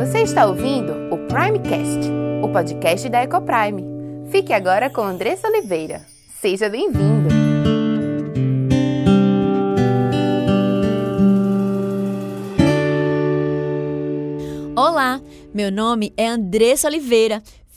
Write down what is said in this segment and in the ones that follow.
Você está ouvindo o Primecast, o podcast da Ecoprime. Fique agora com Andressa Oliveira. Seja bem-vindo! Olá, meu nome é Andressa Oliveira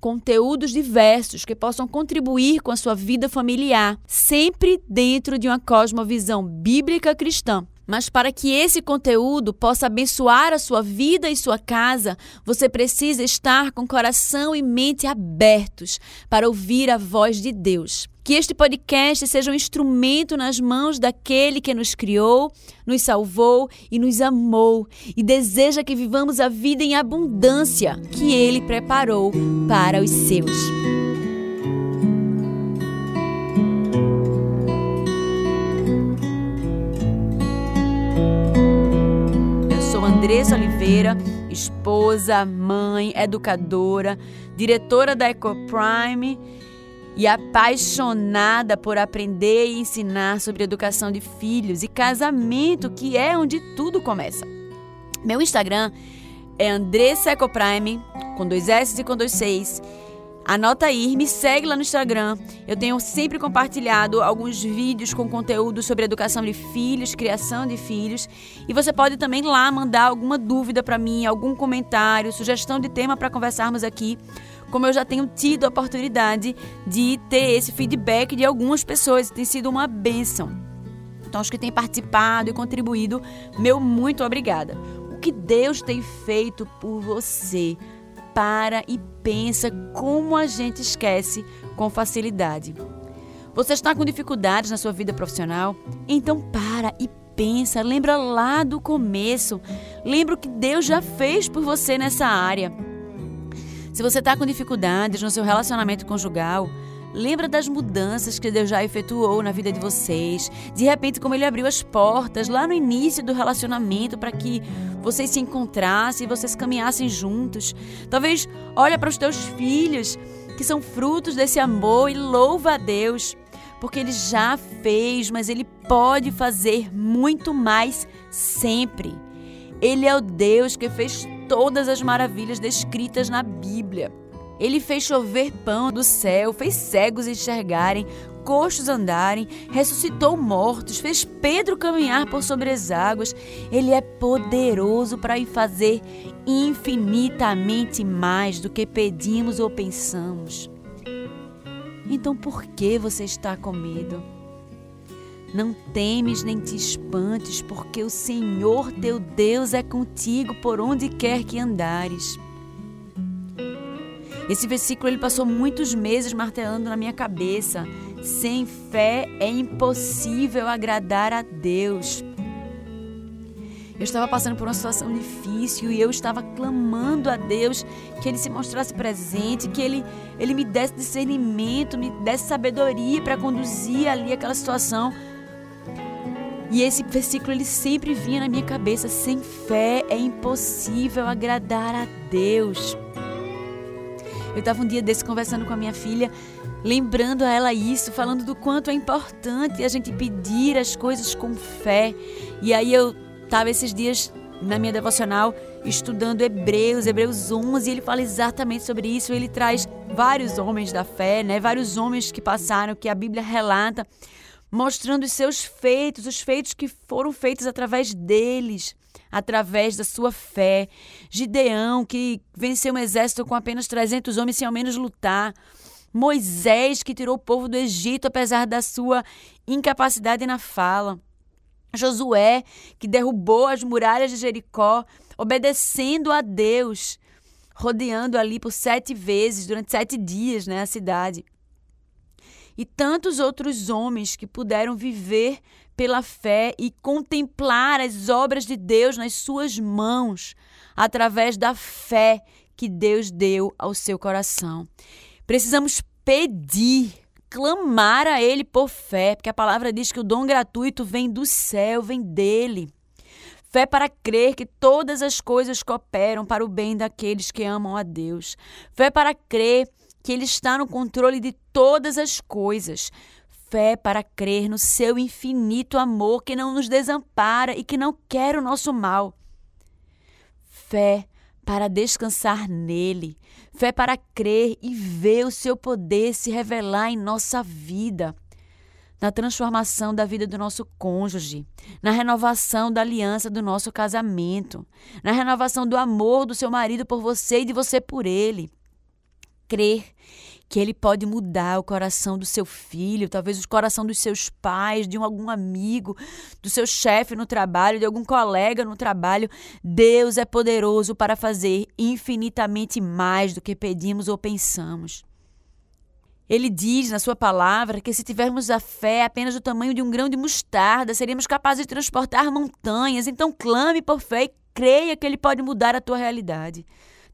conteúdos diversos que possam contribuir com a sua vida familiar, sempre dentro de uma cosmovisão bíblica cristã. Mas para que esse conteúdo possa abençoar a sua vida e sua casa, você precisa estar com coração e mente abertos para ouvir a voz de Deus. Que este podcast seja um instrumento nas mãos daquele que nos criou, nos salvou e nos amou e deseja que vivamos a vida em abundância que ele preparou para os seus. Eu sou Andressa Oliveira, esposa, mãe, educadora, diretora da EcoPrime e apaixonada por aprender e ensinar sobre educação de filhos e casamento, que é onde tudo começa. Meu Instagram é Andressa Ecoprime, com dois S e com dois Cs. Anota aí, me segue lá no Instagram. Eu tenho sempre compartilhado alguns vídeos com conteúdo sobre educação de filhos, criação de filhos. E você pode também lá mandar alguma dúvida para mim, algum comentário, sugestão de tema para conversarmos aqui como eu já tenho tido a oportunidade de ter esse feedback de algumas pessoas, tem sido uma benção. Então, os que têm participado e contribuído, meu muito obrigada. O que Deus tem feito por você? Para e pensa como a gente esquece com facilidade. Você está com dificuldades na sua vida profissional? Então para e pensa, lembra lá do começo. Lembra o que Deus já fez por você nessa área. Se você está com dificuldades no seu relacionamento conjugal, lembra das mudanças que Deus já efetuou na vida de vocês. De repente, como Ele abriu as portas lá no início do relacionamento para que vocês se encontrassem e vocês caminhassem juntos. Talvez olha para os teus filhos que são frutos desse amor e louva a Deus porque ele já fez, mas ele pode fazer muito mais sempre. Ele é o Deus que fez todas as maravilhas descritas na Bíblia. Ele fez chover pão do céu, fez cegos enxergarem, coxos andarem, ressuscitou mortos, fez Pedro caminhar por sobre as águas. Ele é poderoso para fazer infinitamente mais do que pedimos ou pensamos. Então por que você está com medo? Não temes nem te espantes, porque o Senhor teu Deus é contigo por onde quer que andares. Esse versículo ele passou muitos meses martelando na minha cabeça. Sem fé é impossível agradar a Deus. Eu estava passando por uma situação difícil e eu estava clamando a Deus que Ele se mostrasse presente, que Ele, ele me desse discernimento, me desse sabedoria para conduzir ali aquela situação. E esse versículo ele sempre vinha na minha cabeça: sem fé é impossível agradar a Deus. Eu estava um dia desse conversando com a minha filha, lembrando a ela isso, falando do quanto é importante a gente pedir as coisas com fé. E aí eu estava esses dias na minha devocional estudando Hebreus, Hebreus 11, e ele fala exatamente sobre isso. Ele traz vários homens da fé, né? Vários homens que passaram, que a Bíblia relata mostrando os seus feitos, os feitos que foram feitos através deles, através da sua fé. Gideão, que venceu um exército com apenas 300 homens sem ao menos lutar. Moisés, que tirou o povo do Egito apesar da sua incapacidade na fala. Josué, que derrubou as muralhas de Jericó, obedecendo a Deus, rodeando ali por sete vezes, durante sete dias, né, a cidade. E tantos outros homens que puderam viver pela fé e contemplar as obras de Deus nas suas mãos, através da fé que Deus deu ao seu coração. Precisamos pedir, clamar a Ele por fé, porque a palavra diz que o dom gratuito vem do céu, vem dele. Fé para crer que todas as coisas cooperam para o bem daqueles que amam a Deus. Fé para crer que Ele está no controle de todas as coisas. Fé para crer no seu infinito amor que não nos desampara e que não quer o nosso mal. Fé para descansar nele, fé para crer e ver o seu poder se revelar em nossa vida, na transformação da vida do nosso cônjuge, na renovação da aliança do nosso casamento, na renovação do amor do seu marido por você e de você por ele. Crer que ele pode mudar o coração do seu filho, talvez o coração dos seus pais, de um, algum amigo, do seu chefe no trabalho, de algum colega no trabalho. Deus é poderoso para fazer infinitamente mais do que pedimos ou pensamos. Ele diz na sua palavra que se tivermos a fé apenas do tamanho de um grão de mostarda, seríamos capazes de transportar montanhas. Então clame por fé e creia que ele pode mudar a tua realidade.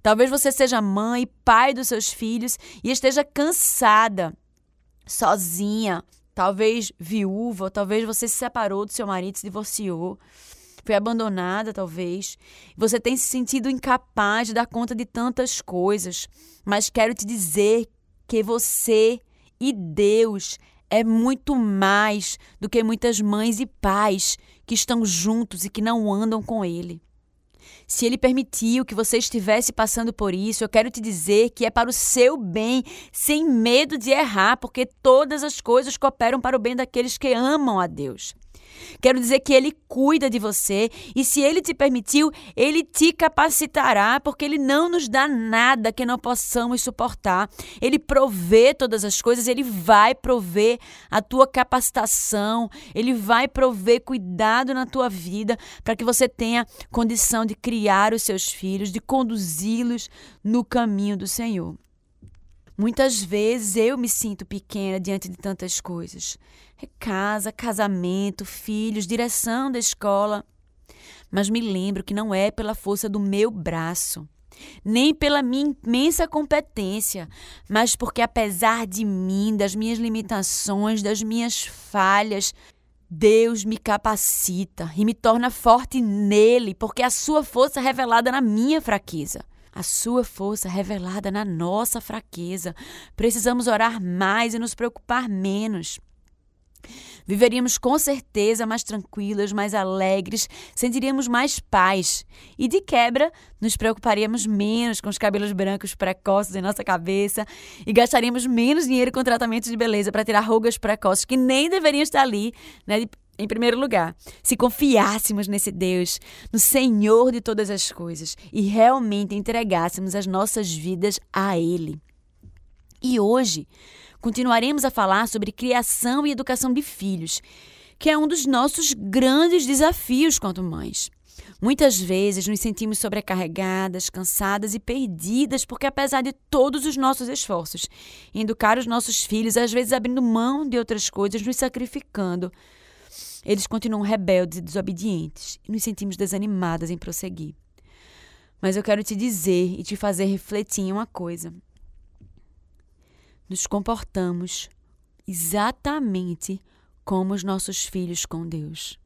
Talvez você seja mãe, pai dos seus filhos e esteja cansada, sozinha, talvez viúva, talvez você se separou do seu marido, se divorciou, foi abandonada, talvez. Você tem se sentido incapaz de dar conta de tantas coisas, mas quero te dizer que você e Deus é muito mais do que muitas mães e pais que estão juntos e que não andam com Ele. Se ele permitiu que você estivesse passando por isso, eu quero te dizer que é para o seu bem, sem medo de errar, porque todas as coisas cooperam para o bem daqueles que amam a Deus. Quero dizer que Ele cuida de você e, se Ele te permitiu, Ele te capacitará, porque Ele não nos dá nada que não possamos suportar. Ele provê todas as coisas, Ele vai prover a tua capacitação, Ele vai prover cuidado na tua vida para que você tenha condição de criar os seus filhos, de conduzi-los no caminho do Senhor. Muitas vezes eu me sinto pequena diante de tantas coisas. É casa, casamento, filhos, direção da escola. Mas me lembro que não é pela força do meu braço, nem pela minha imensa competência, mas porque, apesar de mim, das minhas limitações, das minhas falhas, Deus me capacita e me torna forte nele, porque a sua força é revelada na minha fraqueza a sua força revelada na nossa fraqueza. Precisamos orar mais e nos preocupar menos. Viveríamos com certeza mais tranquilas, mais alegres, sentiríamos mais paz. E de quebra, nos preocuparíamos menos com os cabelos brancos precoces em nossa cabeça e gastaríamos menos dinheiro com tratamentos de beleza para tirar rugas precoces que nem deveriam estar ali, né, em primeiro lugar, se confiássemos nesse Deus, no Senhor de todas as coisas e realmente entregássemos as nossas vidas a Ele. E hoje continuaremos a falar sobre criação e educação de filhos, que é um dos nossos grandes desafios quanto mães. Muitas vezes nos sentimos sobrecarregadas, cansadas e perdidas, porque apesar de todos os nossos esforços em educar os nossos filhos, às vezes abrindo mão de outras coisas, nos sacrificando, eles continuam rebeldes e desobedientes e nos sentimos desanimadas em prosseguir. Mas eu quero te dizer e te fazer refletir em uma coisa. Nos comportamos exatamente como os nossos filhos com Deus.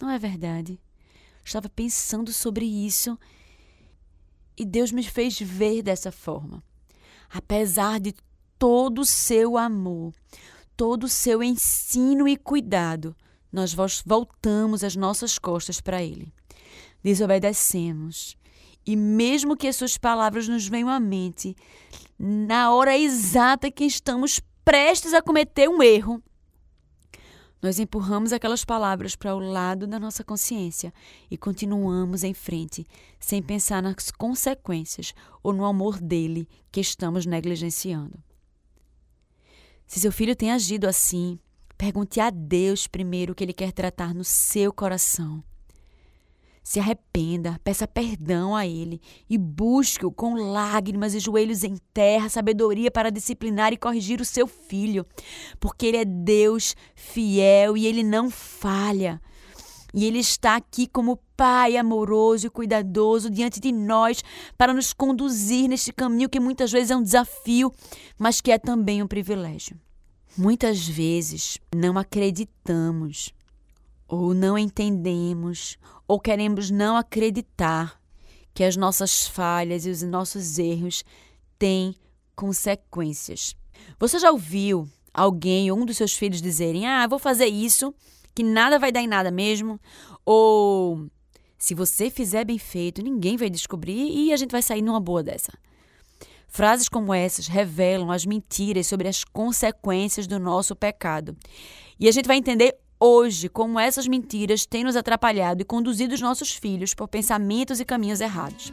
Não é verdade? Estava pensando sobre isso e Deus me fez ver dessa forma. Apesar de todo o seu amor, todo o seu ensino e cuidado, nós voltamos as nossas costas para Ele. Desobedecemos. E mesmo que as suas palavras nos venham à mente, na hora exata que estamos prestes a cometer um erro, nós empurramos aquelas palavras para o lado da nossa consciência e continuamos em frente, sem pensar nas consequências ou no amor dele que estamos negligenciando. Se seu filho tem agido assim, pergunte a Deus primeiro o que ele quer tratar no seu coração. Se arrependa, peça perdão a Ele e busque-o com lágrimas e joelhos em terra, sabedoria para disciplinar e corrigir o seu filho, porque Ele é Deus fiel e Ele não falha. E Ele está aqui como Pai amoroso e cuidadoso diante de nós para nos conduzir neste caminho que muitas vezes é um desafio, mas que é também um privilégio. Muitas vezes não acreditamos ou não entendemos, ou queremos não acreditar que as nossas falhas e os nossos erros têm consequências. Você já ouviu alguém ou um dos seus filhos dizerem: Ah, vou fazer isso, que nada vai dar em nada mesmo? Ou se você fizer bem feito, ninguém vai descobrir e a gente vai sair numa boa dessa. Frases como essas revelam as mentiras sobre as consequências do nosso pecado. E a gente vai entender hoje como essas mentiras têm nos atrapalhado e conduzido os nossos filhos por pensamentos e caminhos errados.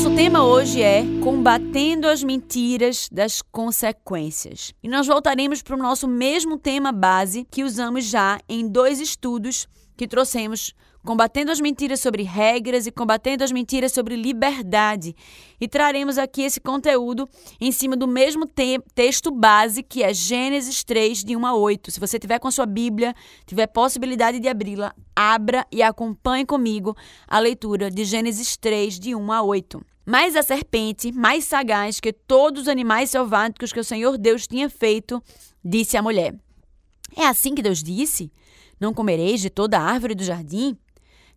Nosso tema hoje é Combatendo as Mentiras das Consequências. E nós voltaremos para o nosso mesmo tema base que usamos já em dois estudos que trouxemos combatendo as mentiras sobre regras e combatendo as mentiras sobre liberdade. E traremos aqui esse conteúdo em cima do mesmo te texto base que é Gênesis 3, de 1 a 8. Se você tiver com a sua Bíblia, tiver possibilidade de abri-la, abra e acompanhe comigo a leitura de Gênesis 3, de 1 a 8. Mas a serpente, mais sagaz que todos os animais selváticos que o Senhor Deus tinha feito, disse à mulher: É assim que Deus disse? Não comereis de toda a árvore do jardim?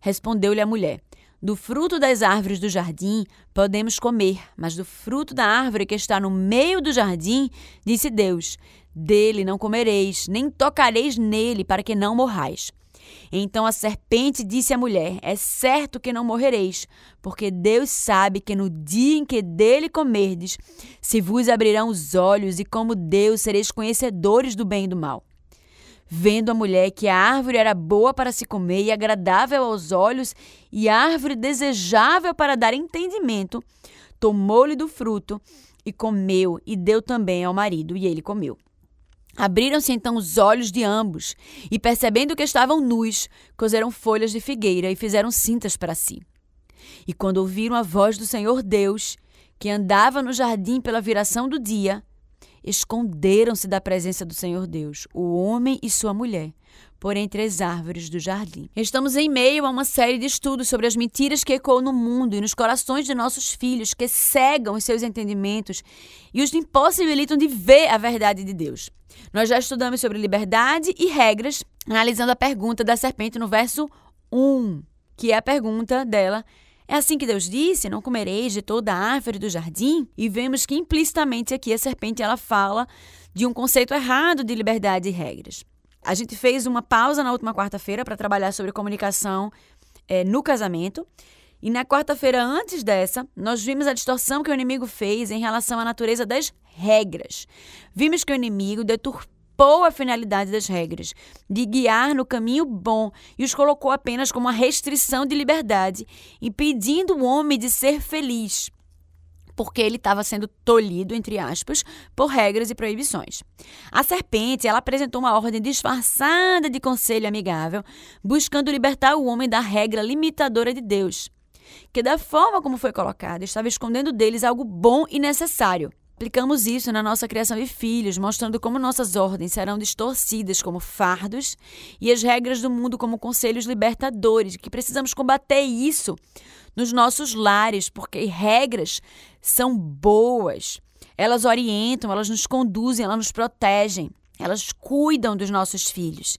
Respondeu-lhe a mulher: Do fruto das árvores do jardim podemos comer, mas do fruto da árvore que está no meio do jardim, disse Deus: Dele não comereis, nem tocareis nele, para que não morrais. Então a serpente disse à mulher: É certo que não morrereis, porque Deus sabe que no dia em que dele comerdes, se vos abrirão os olhos, e como Deus sereis conhecedores do bem e do mal. Vendo a mulher que a árvore era boa para se comer e agradável aos olhos, e árvore desejável para dar entendimento, tomou-lhe do fruto e comeu, e deu também ao marido, e ele comeu. Abriram-se então os olhos de ambos, e percebendo que estavam nus, coseram folhas de figueira e fizeram cintas para si. E quando ouviram a voz do Senhor Deus, que andava no jardim pela viração do dia, esconderam-se da presença do Senhor Deus, o homem e sua mulher, por entre as árvores do jardim. Estamos em meio a uma série de estudos sobre as mentiras que ecoam no mundo e nos corações de nossos filhos, que cegam os seus entendimentos e os impossibilitam de ver a verdade de Deus. Nós já estudamos sobre liberdade e regras, analisando a pergunta da serpente no verso 1, que é a pergunta dela é assim que Deus disse: Não comereis de toda a árvore do jardim? E vemos que implicitamente aqui a serpente ela fala de um conceito errado de liberdade e regras. A gente fez uma pausa na última quarta-feira para trabalhar sobre comunicação é, no casamento. E na quarta-feira antes dessa, nós vimos a distorção que o inimigo fez em relação à natureza das regras. Vimos que o inimigo deturpou limpou a finalidade das regras, de guiar no caminho bom, e os colocou apenas como uma restrição de liberdade, impedindo o homem de ser feliz porque ele estava sendo tolhido, entre aspas, por regras e proibições. A serpente, ela apresentou uma ordem disfarçada de conselho amigável, buscando libertar o homem da regra limitadora de Deus, que da forma como foi colocada, estava escondendo deles algo bom e necessário, Aplicamos isso na nossa criação de filhos, mostrando como nossas ordens serão distorcidas como fardos e as regras do mundo como conselhos libertadores, que precisamos combater isso nos nossos lares, porque regras são boas. Elas orientam, elas nos conduzem, elas nos protegem, elas cuidam dos nossos filhos.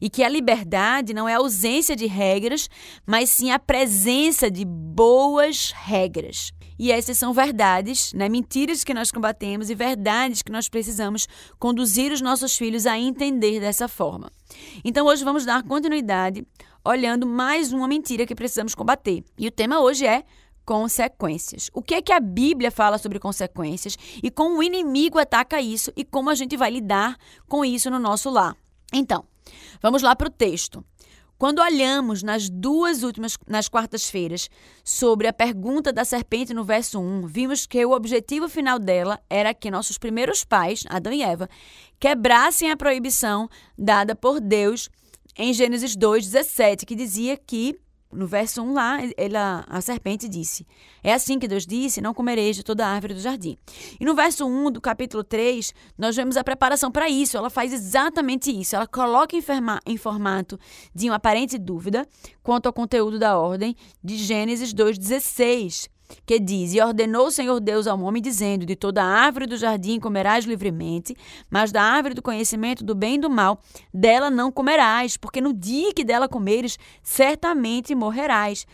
E que a liberdade não é a ausência de regras, mas sim a presença de boas regras. E essas são verdades, né? mentiras que nós combatemos e verdades que nós precisamos conduzir os nossos filhos a entender dessa forma. Então hoje vamos dar continuidade olhando mais uma mentira que precisamos combater. E o tema hoje é consequências. O que é que a Bíblia fala sobre consequências e como o inimigo ataca isso e como a gente vai lidar com isso no nosso lar. Então, vamos lá para o texto. Quando olhamos nas duas últimas, nas quartas-feiras, sobre a pergunta da serpente no verso 1, vimos que o objetivo final dela era que nossos primeiros pais, Adão e Eva, quebrassem a proibição dada por Deus em Gênesis 2,17, que dizia que no verso 1 lá, ela, a serpente disse: É assim que Deus disse: Não comereis de toda árvore do jardim. E no verso 1 do capítulo 3, nós vemos a preparação para isso. Ela faz exatamente isso. Ela coloca em, em formato de uma aparente dúvida quanto ao conteúdo da ordem de Gênesis 2,16 que diz: E ordenou o Senhor Deus ao homem, dizendo: De toda árvore do jardim comerás livremente, mas da árvore do conhecimento do bem e do mal, dela não comerás, porque no dia que dela comeres, certamente morrerás.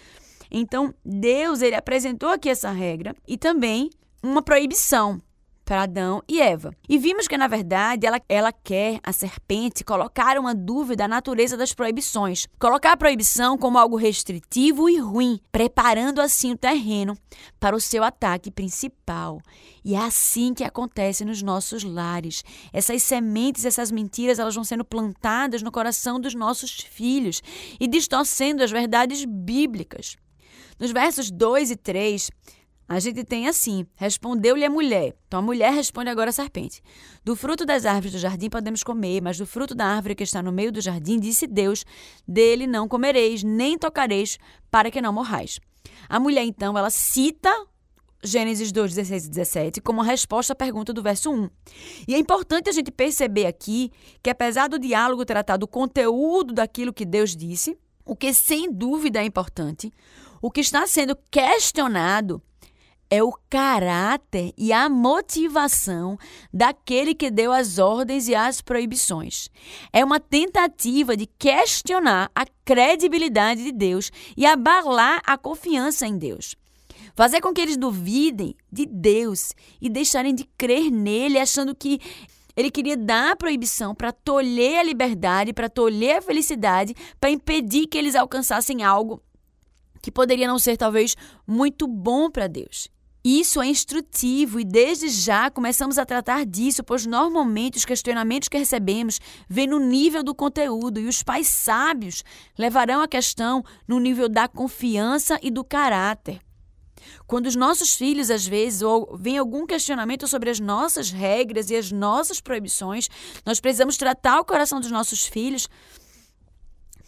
Então, Deus ele apresentou aqui essa regra e também uma proibição para Adão e Eva. E vimos que, na verdade, ela, ela quer, a serpente, colocar uma dúvida à natureza das proibições. Colocar a proibição como algo restritivo e ruim, preparando assim o terreno para o seu ataque principal. E é assim que acontece nos nossos lares. Essas sementes, essas mentiras, elas vão sendo plantadas no coração dos nossos filhos e distorcendo as verdades bíblicas. Nos versos 2 e 3, a gente tem assim: respondeu-lhe a mulher. Então a mulher responde agora à serpente: Do fruto das árvores do jardim podemos comer, mas do fruto da árvore que está no meio do jardim, disse Deus: dele não comereis, nem tocareis, para que não morrais. A mulher, então, ela cita Gênesis 2, 16 e 17 como resposta à pergunta do verso 1. E é importante a gente perceber aqui que, apesar do diálogo tratar do conteúdo daquilo que Deus disse, o que sem dúvida é importante, o que está sendo questionado é o caráter e a motivação daquele que deu as ordens e as proibições. É uma tentativa de questionar a credibilidade de Deus e abalar a confiança em Deus. Fazer com que eles duvidem de Deus e deixarem de crer nele, achando que ele queria dar a proibição para tolher a liberdade, para tolher a felicidade, para impedir que eles alcançassem algo que poderia não ser talvez muito bom para Deus. Isso é instrutivo e desde já começamos a tratar disso, pois normalmente os questionamentos que recebemos vêm no nível do conteúdo e os pais sábios levarão a questão no nível da confiança e do caráter. Quando os nossos filhos, às vezes, ou vem algum questionamento sobre as nossas regras e as nossas proibições, nós precisamos tratar o coração dos nossos filhos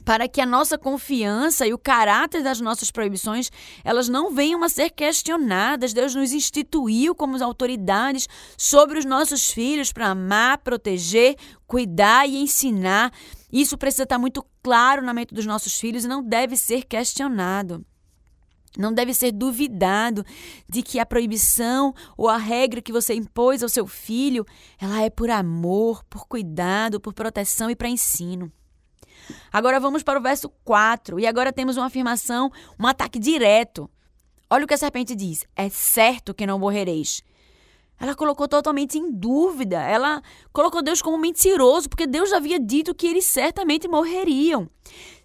para que a nossa confiança e o caráter das nossas proibições, elas não venham a ser questionadas. Deus nos instituiu como autoridades sobre os nossos filhos para amar, proteger, cuidar e ensinar. Isso precisa estar muito claro na mente dos nossos filhos e não deve ser questionado. Não deve ser duvidado de que a proibição ou a regra que você impôs ao seu filho, ela é por amor, por cuidado, por proteção e para ensino. Agora vamos para o verso 4. E agora temos uma afirmação, um ataque direto. Olha o que a serpente diz: É certo que não morrereis. Ela colocou totalmente em dúvida. Ela colocou Deus como mentiroso, porque Deus havia dito que eles certamente morreriam.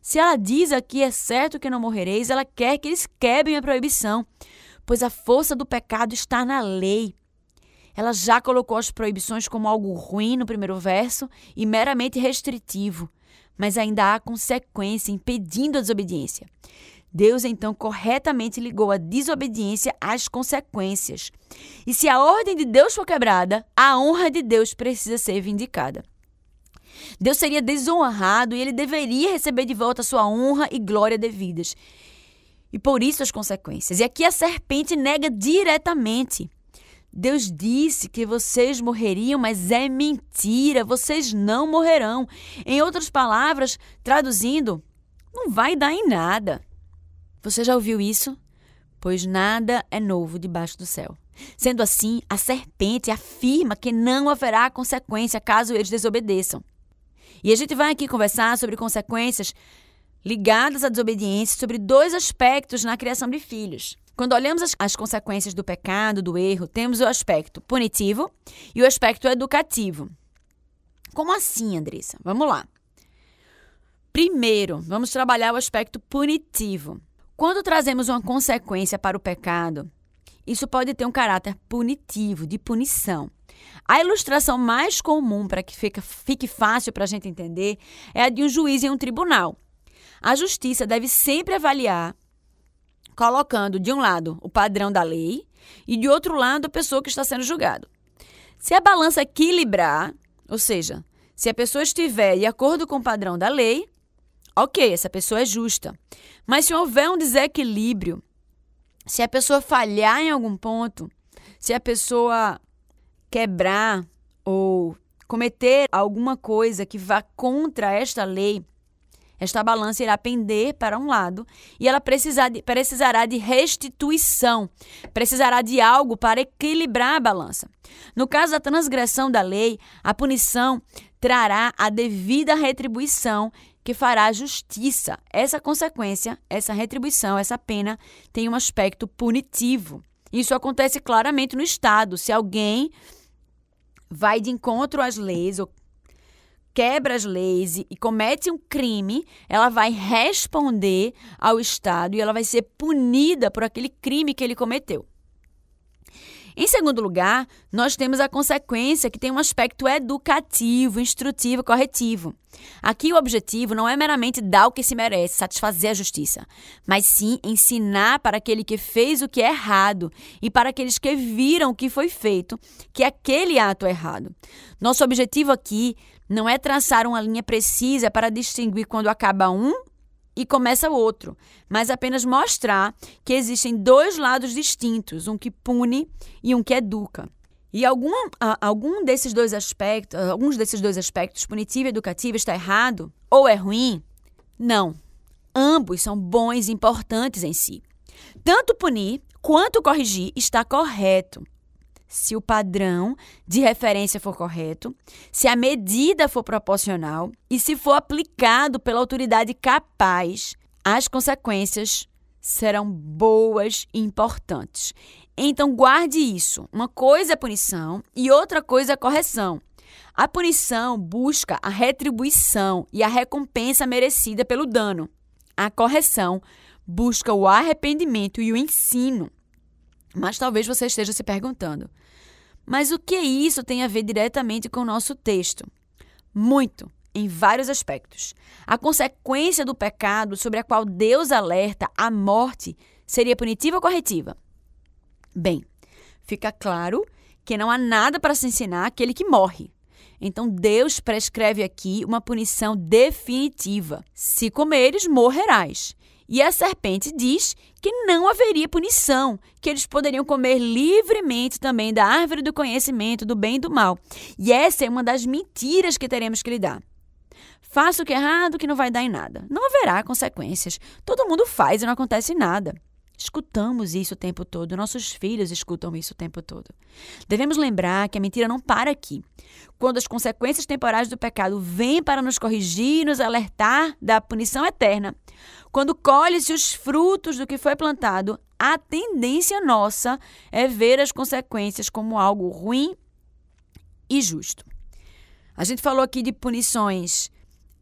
Se ela diz aqui é certo que não morrereis, ela quer que eles quebrem a proibição, pois a força do pecado está na lei. Ela já colocou as proibições como algo ruim no primeiro verso e meramente restritivo mas ainda há consequência impedindo a desobediência. Deus então corretamente ligou a desobediência às consequências. E se a ordem de Deus for quebrada, a honra de Deus precisa ser vindicada. Deus seria desonrado e ele deveria receber de volta sua honra e glória devidas. E por isso as consequências. E aqui a serpente nega diretamente. Deus disse que vocês morreriam, mas é mentira, vocês não morrerão. Em outras palavras, traduzindo, não vai dar em nada. Você já ouviu isso? Pois nada é novo debaixo do céu. Sendo assim, a serpente afirma que não haverá consequência caso eles desobedeçam. E a gente vai aqui conversar sobre consequências ligadas à desobediência, sobre dois aspectos na criação de filhos. Quando olhamos as, as, consequências do pecado, do erro, temos o aspecto punitivo e o aspecto educativo. Como assim, Andressa? Vamos lá. Primeiro, vamos trabalhar o aspecto punitivo. Quando trazemos uma consequência para o pecado, isso pode ter um caráter punitivo, de punição. A ilustração mais comum para que fique, fique fácil para a gente entender é a de um juiz em um tribunal. A justiça deve sempre avaliar, colocando de um lado o padrão da lei e de outro lado a pessoa que está sendo julgada. Se a balança equilibrar, ou seja, se a pessoa estiver de acordo com o padrão da lei, ok, essa pessoa é justa. Mas se houver um desequilíbrio, se a pessoa falhar em algum ponto, se a pessoa quebrar ou cometer alguma coisa que vá contra esta lei, esta balança irá pender para um lado e ela de, precisará de restituição, precisará de algo para equilibrar a balança. No caso da transgressão da lei, a punição trará a devida retribuição que fará justiça. Essa consequência, essa retribuição, essa pena tem um aspecto punitivo. Isso acontece claramente no Estado. Se alguém vai de encontro às leis ou quebra as leis e comete um crime, ela vai responder ao Estado e ela vai ser punida por aquele crime que ele cometeu. Em segundo lugar, nós temos a consequência que tem um aspecto educativo, instrutivo, corretivo. Aqui o objetivo não é meramente dar o que se merece, satisfazer a justiça, mas sim ensinar para aquele que fez o que é errado e para aqueles que viram o que foi feito que aquele ato é errado. Nosso objetivo aqui não é traçar uma linha precisa para distinguir quando acaba um e começa o outro, mas apenas mostrar que existem dois lados distintos, um que pune e um que educa. E algum, algum desses dois aspectos, alguns desses dois aspectos, punitivo e educativo, está errado ou é ruim? Não. Ambos são bons e importantes em si. Tanto punir quanto corrigir está correto se o padrão de referência for correto, se a medida for proporcional e se for aplicado pela autoridade capaz, as consequências serão boas e importantes. Então, guarde isso. Uma coisa é punição e outra coisa é correção. A punição busca a retribuição e a recompensa merecida pelo dano. A correção busca o arrependimento e o ensino. Mas talvez você esteja se perguntando: mas o que isso tem a ver diretamente com o nosso texto? Muito, em vários aspectos. A consequência do pecado sobre a qual Deus alerta, a morte, seria punitiva ou corretiva? Bem, fica claro que não há nada para se ensinar aquele que morre. Então Deus prescreve aqui uma punição definitiva. Se comeres, morrerás. E a serpente diz que não haveria punição, que eles poderiam comer livremente também da árvore do conhecimento do bem e do mal. E essa é uma das mentiras que teremos que lidar. Faça o que é errado, que não vai dar em nada. Não haverá consequências. Todo mundo faz e não acontece nada. Escutamos isso o tempo todo, nossos filhos escutam isso o tempo todo. Devemos lembrar que a mentira não para aqui. Quando as consequências temporais do pecado vêm para nos corrigir e nos alertar da punição eterna, quando colhe-se os frutos do que foi plantado, a tendência nossa é ver as consequências como algo ruim e justo. A gente falou aqui de punições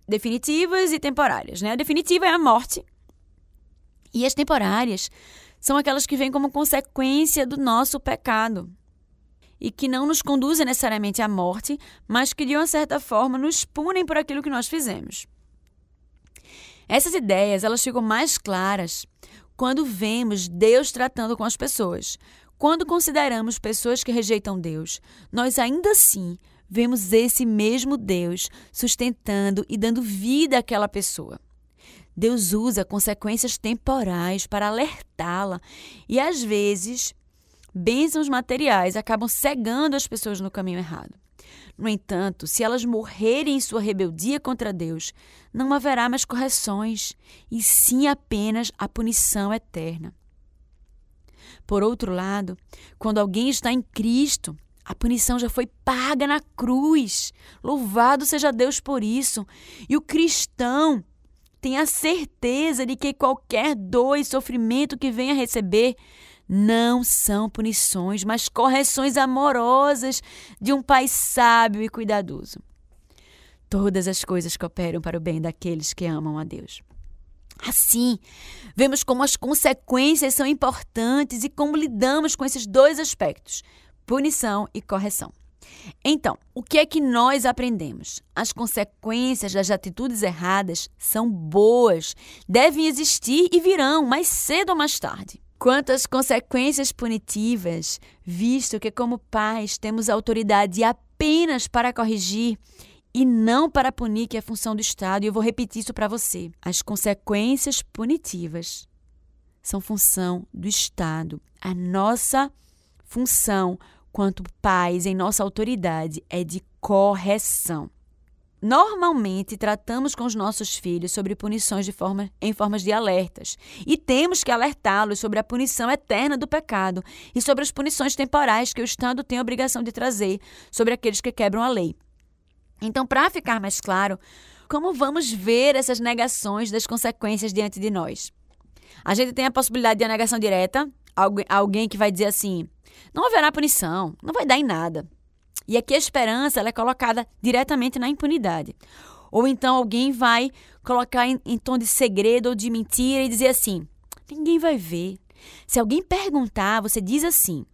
definitivas e temporárias. Né? A definitiva é a morte, e as temporárias são aquelas que vêm como consequência do nosso pecado e que não nos conduzem necessariamente à morte, mas que de uma certa forma nos punem por aquilo que nós fizemos. Essas ideias, elas ficam mais claras quando vemos Deus tratando com as pessoas. Quando consideramos pessoas que rejeitam Deus, nós ainda assim vemos esse mesmo Deus sustentando e dando vida àquela pessoa. Deus usa consequências temporais para alertá-la e, às vezes, bênçãos materiais acabam cegando as pessoas no caminho errado. No entanto, se elas morrerem em sua rebeldia contra Deus, não haverá mais correções, e sim apenas a punição eterna. Por outro lado, quando alguém está em Cristo, a punição já foi paga na cruz. Louvado seja Deus por isso. E o cristão Tenha certeza de que qualquer dor e sofrimento que venha receber não são punições, mas correções amorosas de um Pai sábio e cuidadoso. Todas as coisas cooperam para o bem daqueles que amam a Deus. Assim, vemos como as consequências são importantes e como lidamos com esses dois aspectos, punição e correção. Então, o que é que nós aprendemos? As consequências das atitudes erradas são boas, devem existir e virão mais cedo ou mais tarde. Quanto às consequências punitivas, visto que, como pais, temos autoridade apenas para corrigir e não para punir, que é função do Estado, e eu vou repetir isso para você. As consequências punitivas são função do Estado. A nossa função quanto pais em nossa autoridade é de correção. Normalmente tratamos com os nossos filhos sobre punições de forma, em formas de alertas e temos que alertá-los sobre a punição eterna do pecado e sobre as punições temporais que o Estado tem a obrigação de trazer sobre aqueles que quebram a lei. Então, para ficar mais claro, como vamos ver essas negações das consequências diante de nós? A gente tem a possibilidade de a negação direta, alguém que vai dizer assim: não haverá punição, não vai dar em nada. E aqui a esperança ela é colocada diretamente na impunidade. Ou então alguém vai colocar em, em tom de segredo ou de mentira e dizer assim: ninguém vai ver. Se alguém perguntar, você diz assim.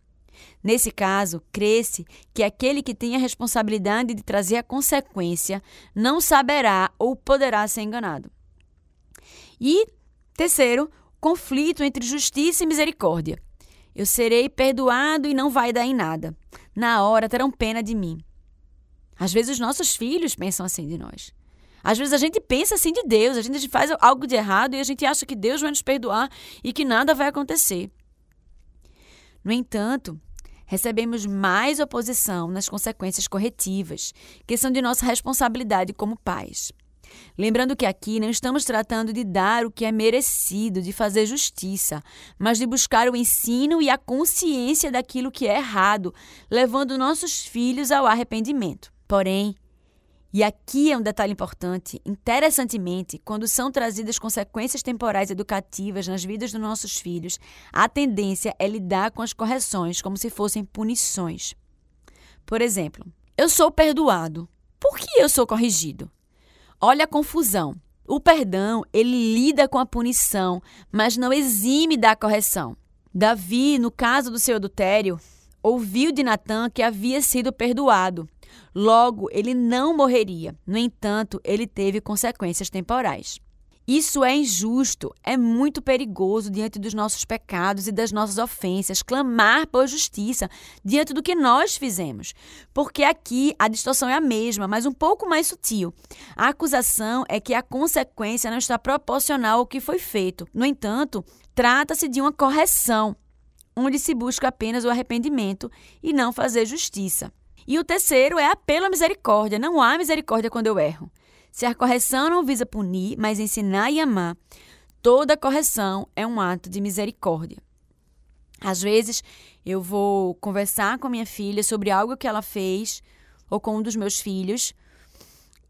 Nesse caso, cresce que aquele que tem a responsabilidade de trazer a consequência não saberá ou poderá ser enganado. E, terceiro, conflito entre justiça e misericórdia. Eu serei perdoado e não vai dar em nada. Na hora terão pena de mim. Às vezes os nossos filhos pensam assim de nós. Às vezes a gente pensa assim de Deus, a gente faz algo de errado e a gente acha que Deus vai nos perdoar e que nada vai acontecer. No entanto, recebemos mais oposição nas consequências corretivas, que são de nossa responsabilidade como pais. Lembrando que aqui não estamos tratando de dar o que é merecido, de fazer justiça, mas de buscar o ensino e a consciência daquilo que é errado, levando nossos filhos ao arrependimento. Porém, e aqui é um detalhe importante: interessantemente, quando são trazidas consequências temporais educativas nas vidas dos nossos filhos, a tendência é lidar com as correções como se fossem punições. Por exemplo, eu sou perdoado. Por que eu sou corrigido? Olha a confusão. O perdão, ele lida com a punição, mas não exime da correção. Davi, no caso do seu adultério, ouviu de Natã que havia sido perdoado. Logo, ele não morreria. No entanto, ele teve consequências temporais. Isso é injusto, é muito perigoso diante dos nossos pecados e das nossas ofensas, clamar por justiça diante do que nós fizemos. Porque aqui a distorção é a mesma, mas um pouco mais sutil. A acusação é que a consequência não está proporcional ao que foi feito. No entanto, trata-se de uma correção, onde se busca apenas o arrependimento e não fazer justiça. E o terceiro é apelo à misericórdia. Não há misericórdia quando eu erro. Se a correção não visa punir, mas ensinar e amar, toda correção é um ato de misericórdia. Às vezes, eu vou conversar com minha filha sobre algo que ela fez, ou com um dos meus filhos,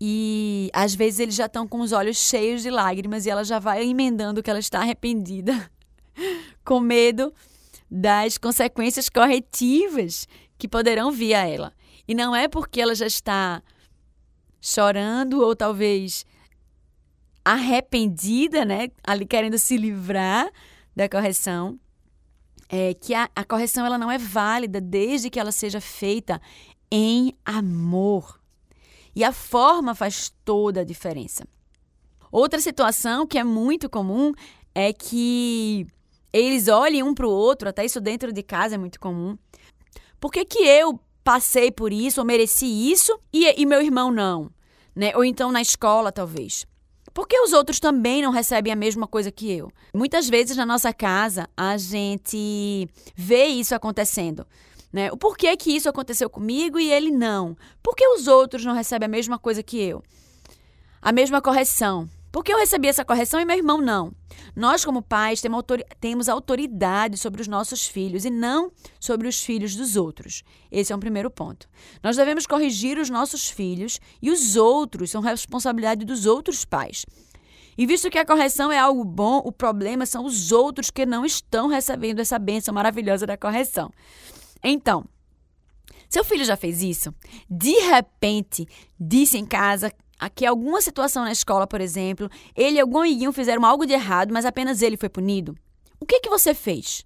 e às vezes eles já estão com os olhos cheios de lágrimas e ela já vai emendando que ela está arrependida, com medo das consequências corretivas que poderão vir a ela. E não é porque ela já está chorando ou talvez arrependida, né? Ali querendo se livrar da correção. É, que a, a correção ela não é válida desde que ela seja feita em amor. E a forma faz toda a diferença. Outra situação que é muito comum é que eles olhem um para o outro, até isso dentro de casa é muito comum. Por que, que eu passei por isso, ou mereci isso, e, e meu irmão não. Né? Ou então na escola, talvez. Por que os outros também não recebem a mesma coisa que eu? Muitas vezes na nossa casa a gente vê isso acontecendo. Né? O porquê que isso aconteceu comigo e ele não? Por que os outros não recebem a mesma coisa que eu? A mesma correção. Por que eu recebi essa correção e meu irmão não? Nós, como pais, temos autoridade sobre os nossos filhos e não sobre os filhos dos outros. Esse é um primeiro ponto. Nós devemos corrigir os nossos filhos e os outros são responsabilidade dos outros pais. E visto que a correção é algo bom, o problema são os outros que não estão recebendo essa bênção maravilhosa da correção. Então, seu filho já fez isso? De repente, disse em casa que alguma situação na escola, por exemplo, ele e algum amiguinho fizeram algo de errado, mas apenas ele foi punido? O que, que você fez?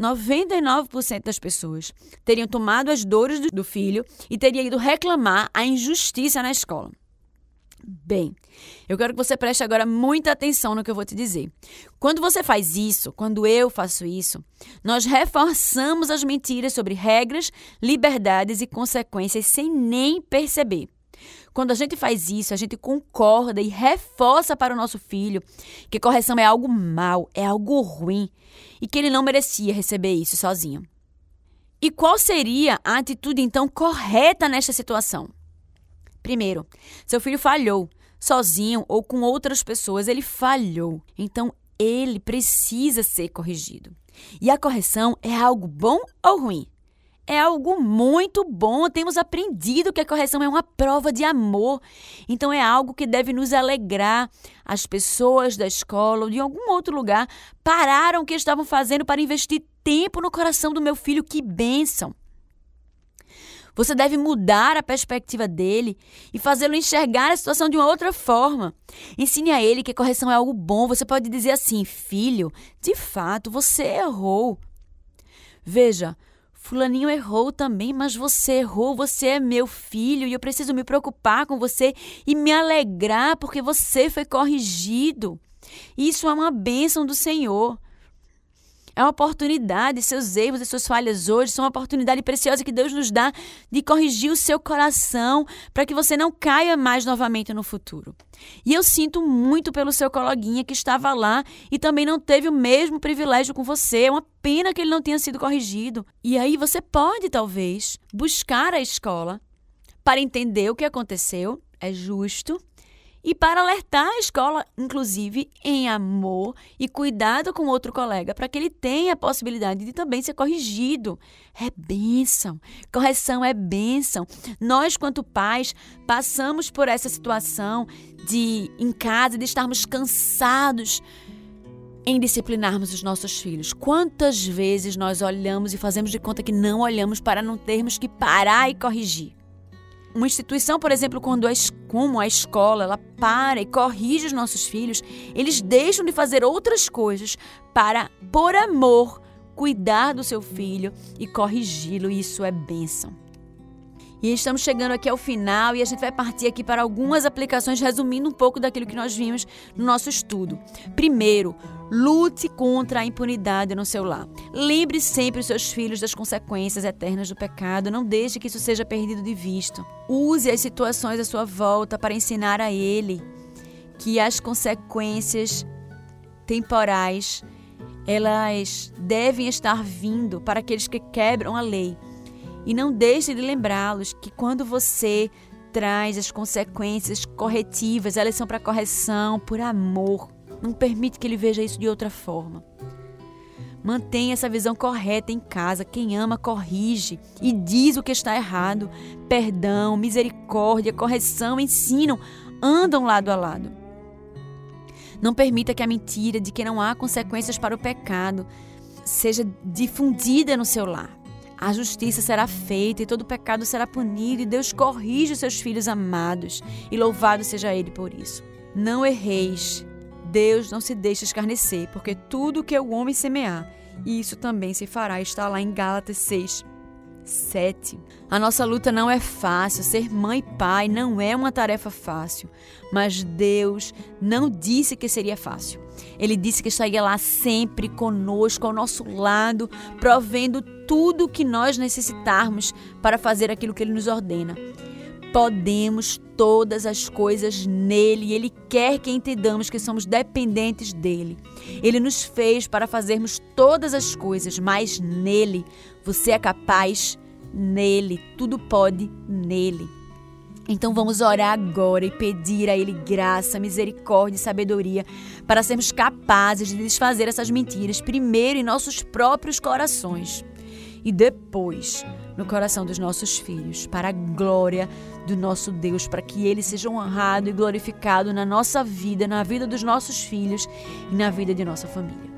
99% das pessoas teriam tomado as dores do filho e teriam ido reclamar a injustiça na escola. Bem, eu quero que você preste agora muita atenção no que eu vou te dizer. Quando você faz isso, quando eu faço isso, nós reforçamos as mentiras sobre regras, liberdades e consequências sem nem perceber. Quando a gente faz isso, a gente concorda e reforça para o nosso filho que correção é algo mal, é algo ruim e que ele não merecia receber isso sozinho. E qual seria a atitude então correta nesta situação? Primeiro, seu filho falhou, sozinho ou com outras pessoas, ele falhou. Então ele precisa ser corrigido. E a correção é algo bom ou ruim? É algo muito bom. Temos aprendido que a correção é uma prova de amor. Então é algo que deve nos alegrar. As pessoas da escola ou de algum outro lugar pararam o que estavam fazendo para investir tempo no coração do meu filho. Que bênção! Você deve mudar a perspectiva dele e fazê-lo enxergar a situação de uma outra forma. Ensine a ele que correção é algo bom. Você pode dizer assim: Filho, de fato, você errou. Veja, Fulaninho errou também, mas você errou, você é meu filho e eu preciso me preocupar com você e me alegrar porque você foi corrigido. Isso é uma bênção do Senhor. É uma oportunidade, seus erros e suas falhas hoje são uma oportunidade preciosa que Deus nos dá de corrigir o seu coração para que você não caia mais novamente no futuro. E eu sinto muito pelo seu coleguinha que estava lá e também não teve o mesmo privilégio com você. É uma pena que ele não tenha sido corrigido. E aí você pode, talvez, buscar a escola para entender o que aconteceu. É justo e para alertar a escola, inclusive, em amor e cuidado com outro colega, para que ele tenha a possibilidade de também ser corrigido. É bênção. Correção é bênção. Nós, quanto pais, passamos por essa situação de, em casa, de estarmos cansados em disciplinarmos os nossos filhos. Quantas vezes nós olhamos e fazemos de conta que não olhamos para não termos que parar e corrigir? Uma instituição, por exemplo, quando a, como a escola, ela para e corrige os nossos filhos, eles deixam de fazer outras coisas para, por amor, cuidar do seu filho e corrigi-lo. Isso é bênção. E estamos chegando aqui ao final e a gente vai partir aqui para algumas aplicações, resumindo um pouco daquilo que nós vimos no nosso estudo. Primeiro, lute contra a impunidade no seu lar. Lembre sempre os seus filhos das consequências eternas do pecado. Não deixe que isso seja perdido de vista. Use as situações à sua volta para ensinar a ele que as consequências temporais elas devem estar vindo para aqueles que quebram a lei e não deixe de lembrá-los que quando você traz as consequências corretivas, elas são para correção, por amor. Não permite que ele veja isso de outra forma. Mantenha essa visão correta em casa. Quem ama, corrige e diz o que está errado. Perdão, misericórdia, correção ensinam, andam lado a lado. Não permita que a mentira de que não há consequências para o pecado seja difundida no seu lar. A justiça será feita e todo pecado será punido, e Deus corrige os seus filhos amados, e louvado seja Ele por isso. Não erreis, Deus não se deixa escarnecer, porque tudo que o homem semear, isso também se fará. Está lá em Gálatas 6, 7. A nossa luta não é fácil, ser mãe e pai não é uma tarefa fácil, mas Deus não disse que seria fácil. Ele disse que estaria lá sempre conosco, ao nosso lado, provendo tudo o que nós necessitarmos para fazer aquilo que Ele nos ordena. Podemos todas as coisas nele e Ele quer que entendamos que somos dependentes dele. Ele nos fez para fazermos todas as coisas, mas nele você é capaz, nele, tudo pode nele. Então vamos orar agora e pedir a Ele graça, misericórdia e sabedoria para sermos capazes de desfazer essas mentiras, primeiro em nossos próprios corações e depois no coração dos nossos filhos, para a glória do nosso Deus, para que Ele seja honrado e glorificado na nossa vida, na vida dos nossos filhos e na vida de nossa família.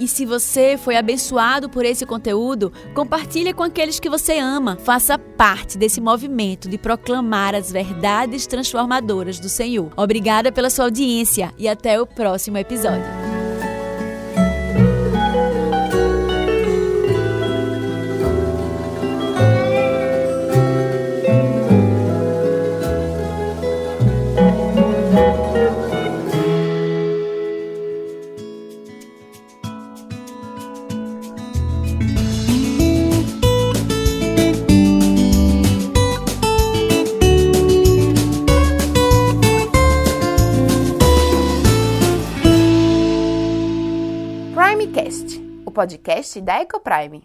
E se você foi abençoado por esse conteúdo, compartilhe com aqueles que você ama. Faça parte desse movimento de proclamar as verdades transformadoras do Senhor. Obrigada pela sua audiência e até o próximo episódio. Podcast da Ecoprime.